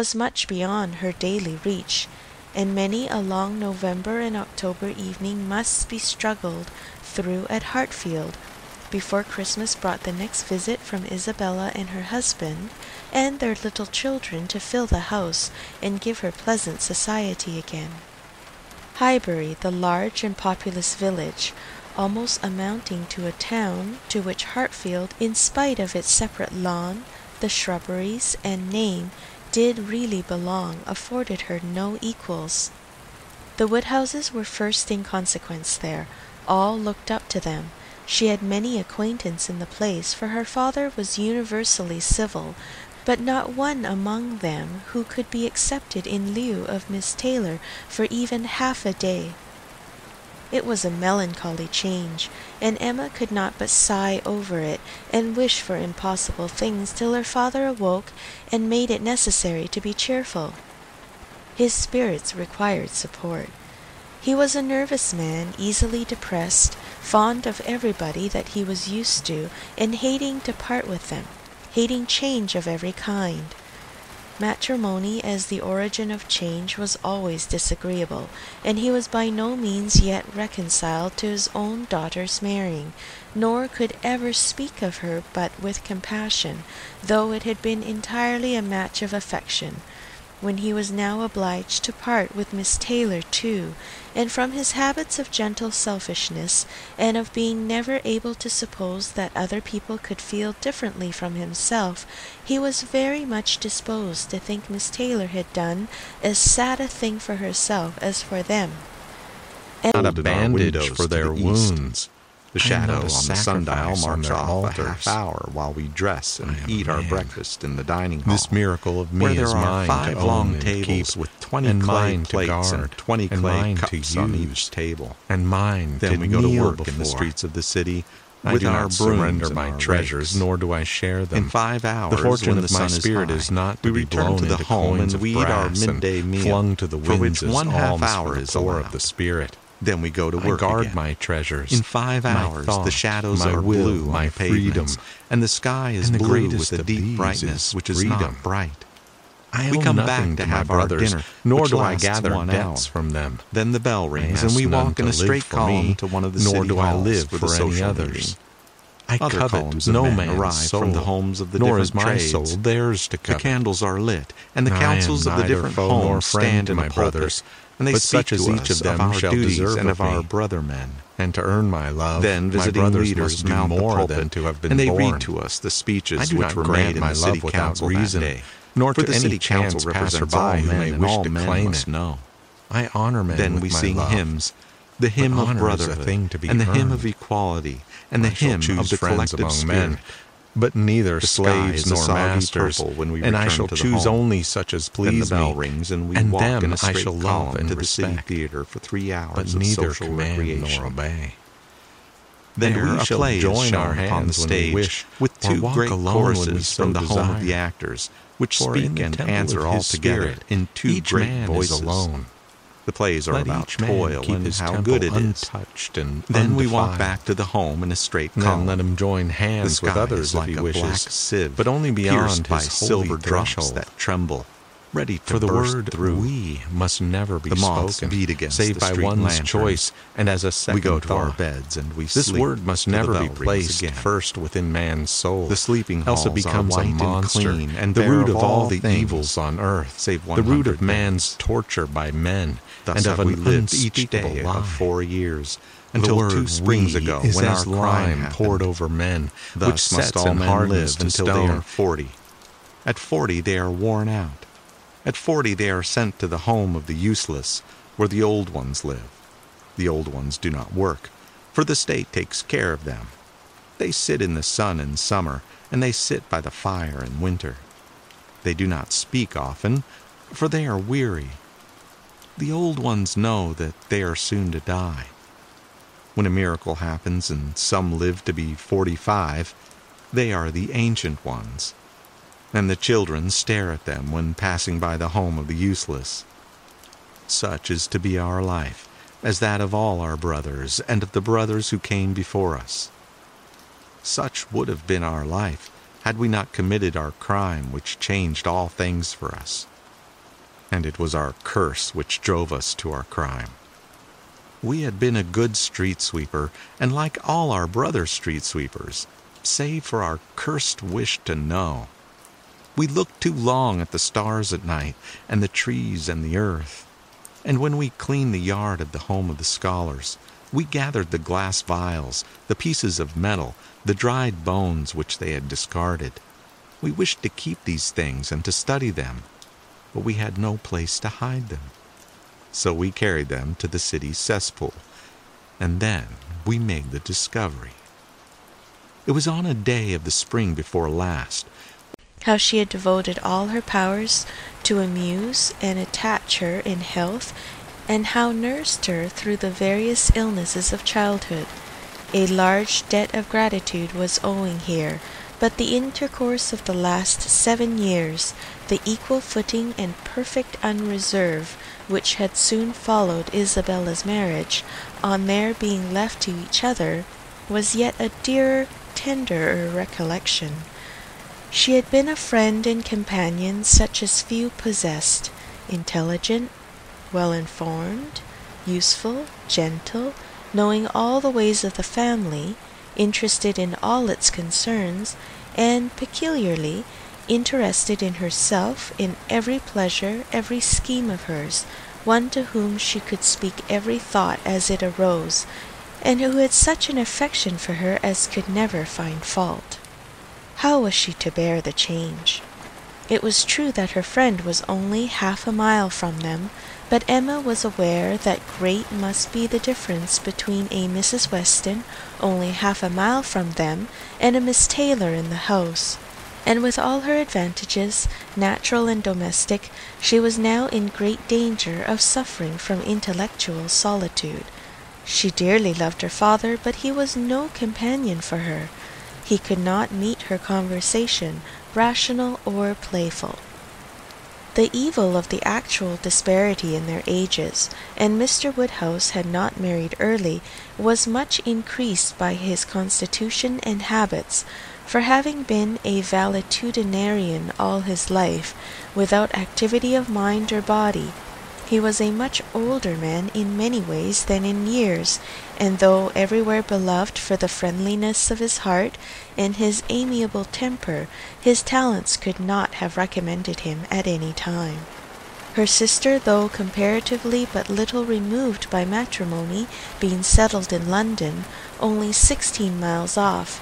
was much beyond her daily reach, and many a long November and October evening must be struggled through at Hartfield before Christmas brought the next visit from Isabella and her husband and their little children to fill the house and give her pleasant society again. Highbury, the large and populous village, almost amounting to a town, to which Hartfield, in spite of its separate lawn, the shrubberies, and name, did really belong, afforded her no equals. The Woodhouses were first in consequence there; all looked up to them. She had many acquaintance in the place, for her father was universally civil, but not one among them who could be accepted in lieu of Miss Taylor for even half a day. It was a melancholy change, and Emma could not but sigh over it, and wish for impossible things, till her father awoke and made it necessary to be cheerful. His spirits required support. He was a nervous man, easily depressed, fond of everybody that he was used to, and hating to part with them, hating change of every kind. Matrimony as the origin of change was always disagreeable, and he was by no means yet reconciled to his own daughter's marrying, nor could ever speak of her but with compassion, though it had been entirely a match of affection when he was now obliged to part with Miss Taylor too, and from his habits of gentle selfishness, and of being never able to suppose that other people could feel differently from himself, he was very much disposed to think Miss Taylor had done as sad a thing for herself as for them. And not a bandage for their wounds. The shadow on the sundial marks off a half hour while we dress and eat our breakfast in the dining hall. This miracle of me where there is are mine five long tables and keep, with twenty and clay plates guard, and twenty and clay mine to on each table. and mine Then we go to work before. in the streets of the city I with do our not surrender my treasures, rakes. nor do I share them. In five hours, the fortune when of the my sun spirit is, is high, not we to be return blown to the into home coins and we eat our midday meal, flung to the for winds which as one half for hour the is poor of the spirit. Then we go to I work guard again. my treasures. In five hours, thought, the shadows are will, blue on my pavements, freedom. and the sky is the blue with a deep brightness, is which is freedom. not bright. I we come back to have our brothers, dinner, nor do I gather one debts hour. from them. Then the bell rings, and we walk in a straight column me, to one of the nor city do I live for for the any others. meeting. I Other covet columns of no men man's arrive soul, from the homes of the nor different is my trades. soul theirs to The candles are lit, and the I councils of the different homes stand in my brothers, and they but speak such as to each us of them our shall duties deserve and of of our brother men. and to earn my love, Then my visiting brothers leaders must do more pulpit, than to have been and they born. read to us the speeches I do which not were made in my the love city without council reason, that day. nor For to the any city council chance passerby who men, may wish all to men claim must it. know. I honor men Then with we my sing love. hymns, the hymn of brotherhood, thing to be and the hymn of equality, and the hymn of the collective among spirit. But neither The slaves nor masters, purple when we and I shall choose home. only such as Then the please bell me, rings, and we and walk them in a I shall love and to the city respect. theater for three hours but neither command recreation. nor obey. There, we shall join our upon the hands when we stage wish, with two walk great alone when we choruses so from the home of the actors, which For speak the and answer all together in two each great man voices. is alone. The plays are Let about toil and how good it is. Then we walk back to the home in a straight column. then let him join hands with others like if he a wishes, black sieve, but only beyond pierced by his silver drops that tremble, ready to For the word through. "we" must never be The spoken, beat against save by one's lanterns. choice and as a second we go to thought. our beds and we This word must never be placed first within man's soul. The sleeping else it halls are becomes white a and monster, clean and the root of all all the evils on earth, save the root of man's torture by men, Thus and of we an lived each day lie. of four years, until two springs ago when our crime happened. poured over men, Thus which must sets all and men live until they are forty. At forty they are worn out. At forty they are sent to the home of the useless, where the old ones live. The old ones do not work, for the state takes care of them. They sit in the sun in summer, and they sit by the fire in winter. They do not speak often, for they are weary. The old ones know that they are soon to die. When a miracle happens and some live to be forty-five, they are the ancient ones. And the children stare at them when passing by the home of the useless. Such is to be our life, as that of all our brothers and of the brothers who came before us. Such would have been our life had we not committed our crime which changed all things for us. and it was our curse which drove us to our crime. We had been a good street sweeper, and like all our brother street sweepers, save for our cursed wish to know. We looked too long at the stars at night, and the trees and the earth. And when we cleaned the yard of the home of the scholars, we gathered the glass vials, the pieces of metal, the dried bones which they had discarded. We wished to keep these things and to study them, but we had no place to hide them. So we carried them to the city's cesspool, and then we made the discovery. It was on a day of the spring before last. How she had devoted all her powers to amuse and attach her in health, and how nursed her through the various illnesses of childhood. A large debt of gratitude was owing here, but the intercourse of the last seven years, the equal footing and perfect unreserve which had soon followed Isabella's marriage, on their being left to each other, was yet a dearer, tenderer recollection. She had been a friend and companion such as few possessed, intelligent, well informed, useful, gentle, knowing all the ways of the family, interested in all its concerns, and peculiarly interested in herself, in every pleasure, every scheme of hers, one to whom she could speak every thought as it arose, and who had such an affection for her as could never find fault. How was she to bear the change? It was true that her friend was only half a mile from them, but Emma was aware that great must be the difference between a Mrs. Weston only half a mile from them and a Miss Taylor in the house. And with all her advantages, natural and domestic, she was now in great danger of suffering from intellectual solitude. She dearly loved her father, but he was no companion for her. He could not meet her conversation, rational or playful. The evil of the actual disparity in their ages, and Mr. Woodhouse had not married early, was much increased by his constitution and habits, for having been a valetudinarian all his life, without activity of mind or body. He was a much older man in many ways than in years, and though everywhere beloved for the friendliness of his heart and his amiable temper, his talents could not have recommended him at any time. Her sister, though comparatively but little removed by matrimony, being settled in London, only sixteen miles off,